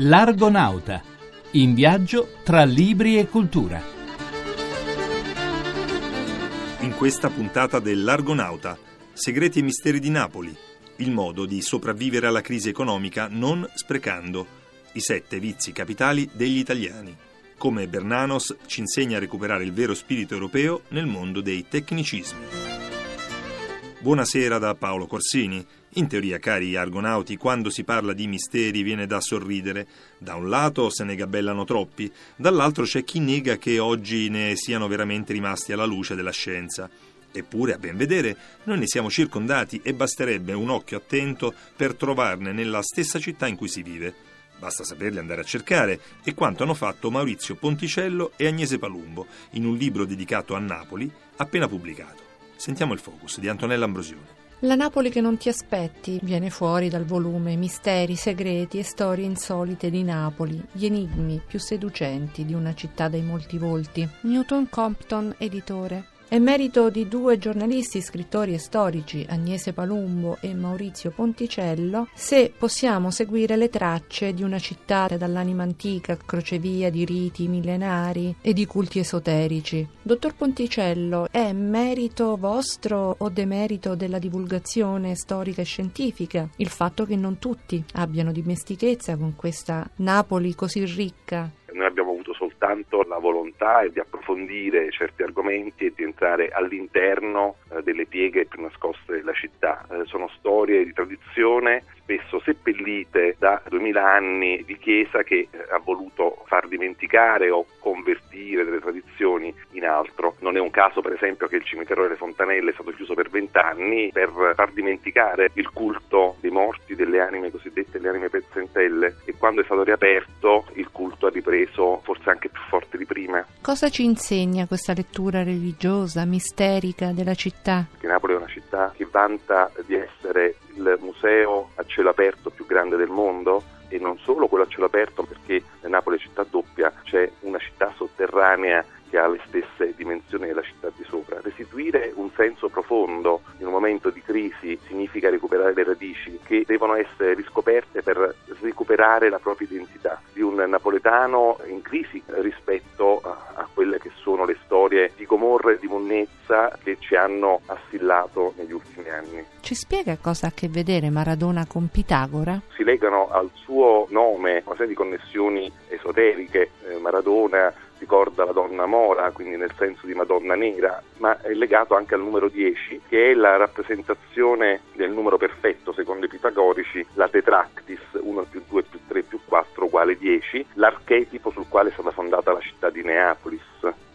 L'Argonauta, in viaggio tra libri e cultura. In questa puntata dell'Argonauta, segreti e misteri di Napoli, il modo di sopravvivere alla crisi economica non sprecando, i sette vizi capitali degli italiani, come Bernanos ci insegna a recuperare il vero spirito europeo nel mondo dei tecnicismi. Buonasera da Paolo Corsini. In teoria, cari argonauti, quando si parla di misteri viene da sorridere. Da un lato se ne gabellano troppi, dall'altro c'è chi nega che oggi ne siano veramente rimasti alla luce della scienza. Eppure, a ben vedere, noi ne siamo circondati e basterebbe un occhio attento per trovarne nella stessa città in cui si vive. Basta saperli andare a cercare, e quanto hanno fatto Maurizio Ponticello e Agnese Palumbo in un libro dedicato a Napoli, appena pubblicato. Sentiamo il focus di Antonella Ambrosione. La Napoli che non ti aspetti viene fuori dal volume Misteri, segreti e storie insolite di Napoli, gli enigmi più seducenti di una città dai molti volti. Newton Compton, editore. È merito di due giornalisti, scrittori e storici, Agnese Palumbo e Maurizio Ponticello, se possiamo seguire le tracce di una città dall'anima antica, crocevia di riti millenari e di culti esoterici. Dottor Ponticello, è merito vostro o demerito della divulgazione storica e scientifica il fatto che non tutti abbiano dimestichezza con questa Napoli così ricca noi abbiamo soltanto la volontà di approfondire certi argomenti e di entrare all'interno eh, delle pieghe più nascoste della città. Eh, sono storie di tradizione spesso seppellite da duemila anni di chiesa che eh, ha voluto far dimenticare o convertire delle tradizioni in altro. Non è un caso per esempio che il cimitero delle Fontanelle è stato chiuso per vent'anni per far dimenticare il culto dei morti, delle anime cosiddette le anime pezzentelle e quando è stato riaperto il culto ha ripreso forse anche più forte di prima. Cosa ci insegna questa lettura religiosa, misterica della città? Che Napoli è una città che vanta di essere il museo a cielo aperto più grande del mondo? E non solo quello a cielo aperto perché Napoli è città doppia, c'è una città sotterranea che ha le stesse dimensioni della città di sopra. Restituire un senso profondo in un momento di crisi significa recuperare le radici che devono essere riscoperte per recuperare la propria identità di un napoletano in crisi rispetto a, quelle che sono le storie di Gomorra e di monnezza che ci hanno assillato negli ultimi anni. Ci spiega cosa ha a che vedere Maradona con Pitagora? Si legano al suo nome una serie di connessioni esoteriche. Eh, Maradona ricorda la donna mora, quindi nel senso di Madonna nera, ma è legato anche al numero 10, che è la rappresentazione del numero perfetto, secondo i pitagorici, la tetractis, 1 più 2 più 3 più 4 uguale 10, l'archetipo sul quale è stata fondata la città di Neapolis.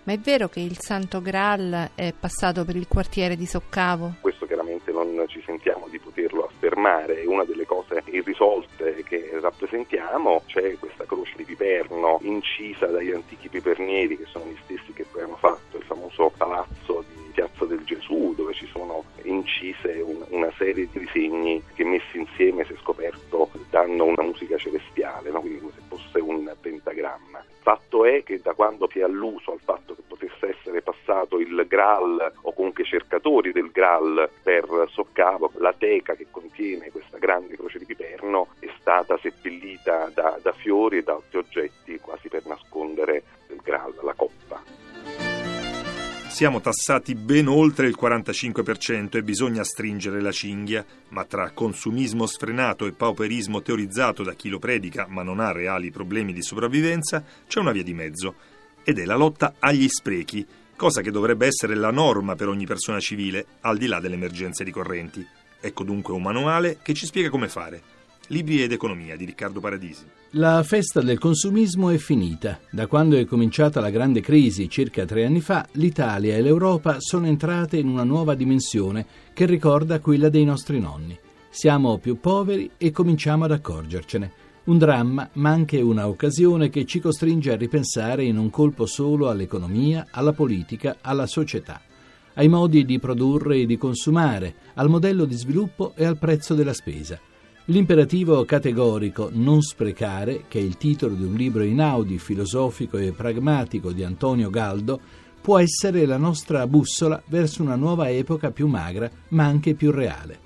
Ma è vero che il Santo Graal è passato per il quartiere di Soccavo? Questo chiaramente non ci sentiamo di poterlo affermare, è una delle cose irrisolte che rappresentiamo, c'è questa croce di Piperno incisa dagli antichi pipernieri che sono gli stessi che poi hanno fatto il famoso palazzo di Piazza del Gesù dove ci sono incise un, una serie di disegni che messi insieme si è scoperto danno una musica celestiale, no? quindi come se fosse un pentagramma. Fatto è che da quando si è alluso al fatto che potesse essere passato il Graal o comunque cercatori del Graal per Soccavo, la teca che contiene questa grande croce di Piperno è stata seppellita da, da fiori e da altri oggetti quasi per nascondere il Graal, la coppa. Siamo tassati ben oltre il 45% e bisogna stringere la cinghia, ma tra consumismo sfrenato e pauperismo teorizzato da chi lo predica ma non ha reali problemi di sopravvivenza, c'è una via di mezzo, ed è la lotta agli sprechi, cosa che dovrebbe essere la norma per ogni persona civile, al di là delle emergenze ricorrenti. Ecco dunque un manuale che ci spiega come fare. Libri ed economia di Riccardo Paradisi. La festa del consumismo è finita. Da quando è cominciata la grande crisi circa tre anni fa, l'Italia e l'Europa sono entrate in una nuova dimensione che ricorda quella dei nostri nonni. Siamo più poveri e cominciamo ad accorgercene. Un dramma, ma anche una occasione che ci costringe a ripensare in un colpo solo all'economia, alla politica, alla società, ai modi di produrre e di consumare, al modello di sviluppo e al prezzo della spesa. L'imperativo categorico non sprecare, che è il titolo di un libro inaudi, filosofico e pragmatico di Antonio Galdo, può essere la nostra bussola verso una nuova epoca più magra ma anche più reale.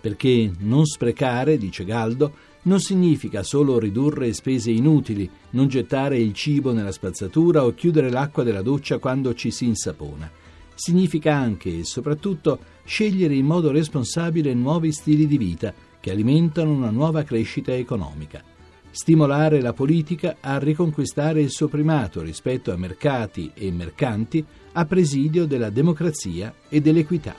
Perché non sprecare, dice Galdo, non significa solo ridurre spese inutili, non gettare il cibo nella spazzatura o chiudere l'acqua della doccia quando ci si insapona. Significa anche e soprattutto scegliere in modo responsabile nuovi stili di vita che alimentano una nuova crescita economica. Stimolare la politica a riconquistare il suo primato rispetto a mercati e mercanti a presidio della democrazia e dell'equità.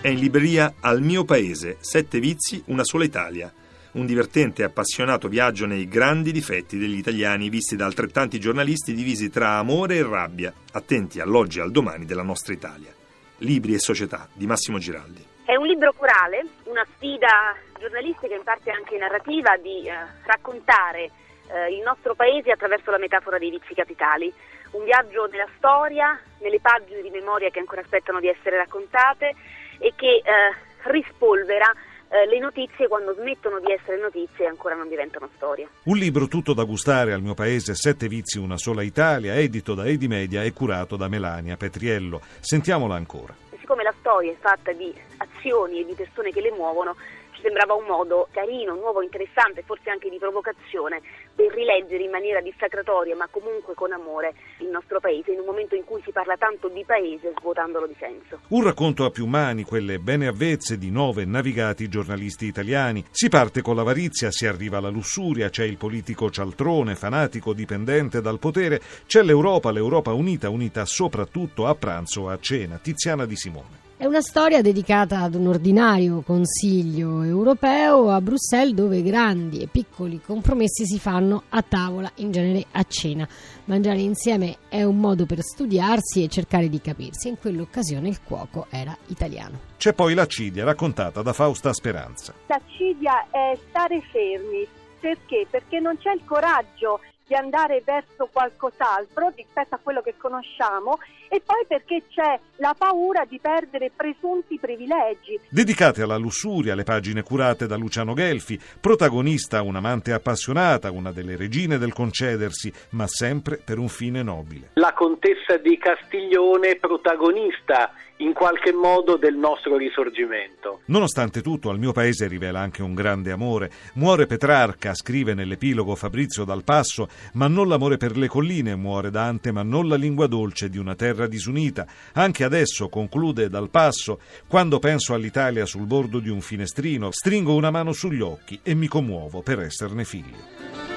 È in libreria Al mio paese, Sette vizi, una sola Italia. Un divertente e appassionato viaggio nei grandi difetti degli italiani visti da altrettanti giornalisti divisi tra amore e rabbia, attenti all'oggi e al domani della nostra Italia. Libri e società di Massimo Giraldi. È un libro corale, una sfida giornalistica in parte anche narrativa di eh, raccontare eh, il nostro paese attraverso la metafora dei vizi capitali. Un viaggio nella storia, nelle pagine di memoria che ancora aspettano di essere raccontate e che eh, rispolvera eh, le notizie quando smettono di essere notizie ancora non diventano storia. Un libro tutto da gustare al mio paese, Sette vizi, una sola Italia, edito da Edimedia e curato da Melania Petriello. Sentiamola ancora. E siccome la storia è fatta di azioni e di persone che le muovono, ci sembrava un modo carino, nuovo, interessante, forse anche di provocazione, per rileggere in maniera dissacratoria, ma comunque con amore, il nostro paese, in un momento in cui si parla tanto di paese, svuotandolo di senso. Un racconto a più mani, quelle bene avvezze di nove navigati giornalisti italiani. Si parte con l'avarizia, si arriva alla lussuria, c'è il politico cialtrone, fanatico, dipendente dal potere, c'è l'Europa, l'Europa unita, unita soprattutto a pranzo, a cena. Tiziana di Simone. È una storia dedicata ad un ordinario Consiglio europeo a Bruxelles dove grandi e piccoli compromessi si fanno a tavola, in genere a cena. Mangiare insieme è un modo per studiarsi e cercare di capirsi. In quell'occasione il cuoco era italiano. C'è poi l'accidia raccontata da Fausta Speranza. L'accidia è stare fermi. Perché? Perché non c'è il coraggio di andare verso qualcos'altro rispetto a quello che conosciamo e poi perché c'è la paura di perdere presunti privilegi. Dedicate alla lussuria, le pagine curate da Luciano Gelfi, protagonista un'amante appassionata, una delle regine del concedersi, ma sempre per un fine nobile. La contessa di Castiglione protagonista in qualche modo del nostro risorgimento. Nonostante tutto, al mio paese rivela anche un grande amore. Muore Petrarca, scrive nell'epilogo Fabrizio Dal Passo, ma non l'amore per le colline, muore Dante, ma non la lingua dolce di una terra disunita. Anche adesso, conclude Dal Passo, quando penso all'Italia sul bordo di un finestrino, stringo una mano sugli occhi e mi commuovo per esserne figlio.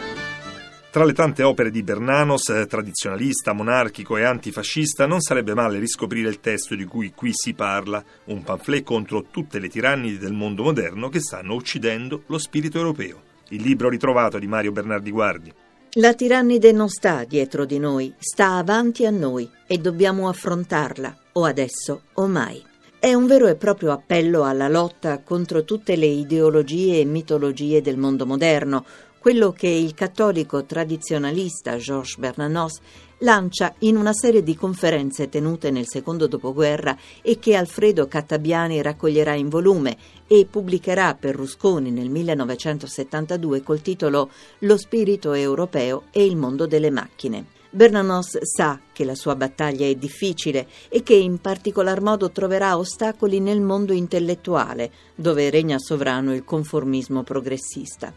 Tra le tante opere di Bernanos, eh, tradizionalista, monarchico e antifascista, non sarebbe male riscoprire il testo di cui qui si parla, un pamphlet contro tutte le tirannidi del mondo moderno che stanno uccidendo lo spirito europeo. Il libro ritrovato di Mario Bernardi Guardi. La tirannide non sta dietro di noi, sta avanti a noi e dobbiamo affrontarla, o adesso o mai. È un vero e proprio appello alla lotta contro tutte le ideologie e mitologie del mondo moderno, quello che il cattolico tradizionalista Georges Bernanos lancia in una serie di conferenze tenute nel secondo dopoguerra e che Alfredo Cattabiani raccoglierà in volume e pubblicherà per Rusconi nel 1972 col titolo Lo spirito europeo e il mondo delle macchine. Bernanos sa che la sua battaglia è difficile e che in particolar modo troverà ostacoli nel mondo intellettuale, dove regna sovrano il conformismo progressista.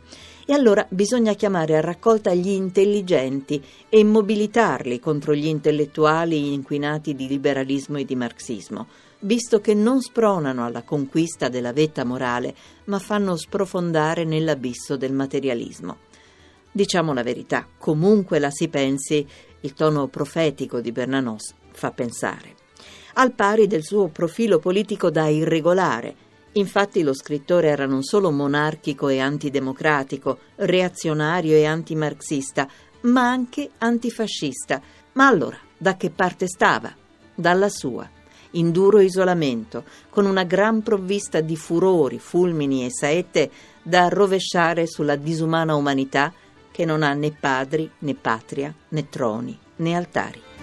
E allora bisogna chiamare a raccolta gli intelligenti e mobilitarli contro gli intellettuali inquinati di liberalismo e di marxismo, visto che non spronano alla conquista della vetta morale, ma fanno sprofondare nell'abisso del materialismo. Diciamo la verità, comunque la si pensi, il tono profetico di Bernanos fa pensare. Al pari del suo profilo politico da irregolare, Infatti lo scrittore era non solo monarchico e antidemocratico, reazionario e antimarxista, ma anche antifascista. Ma allora, da che parte stava? Dalla sua, in duro isolamento, con una gran provvista di furori, fulmini e saette da rovesciare sulla disumana umanità che non ha né padri, né patria, né troni, né altari.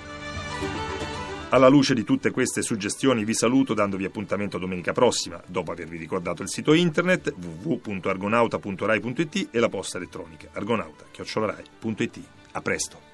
Alla luce di tutte queste suggestioni vi saluto dandovi appuntamento domenica prossima, dopo avervi ricordato il sito internet www.argonauta.rai.it e la posta elettronica argonauta.rai.it. A presto!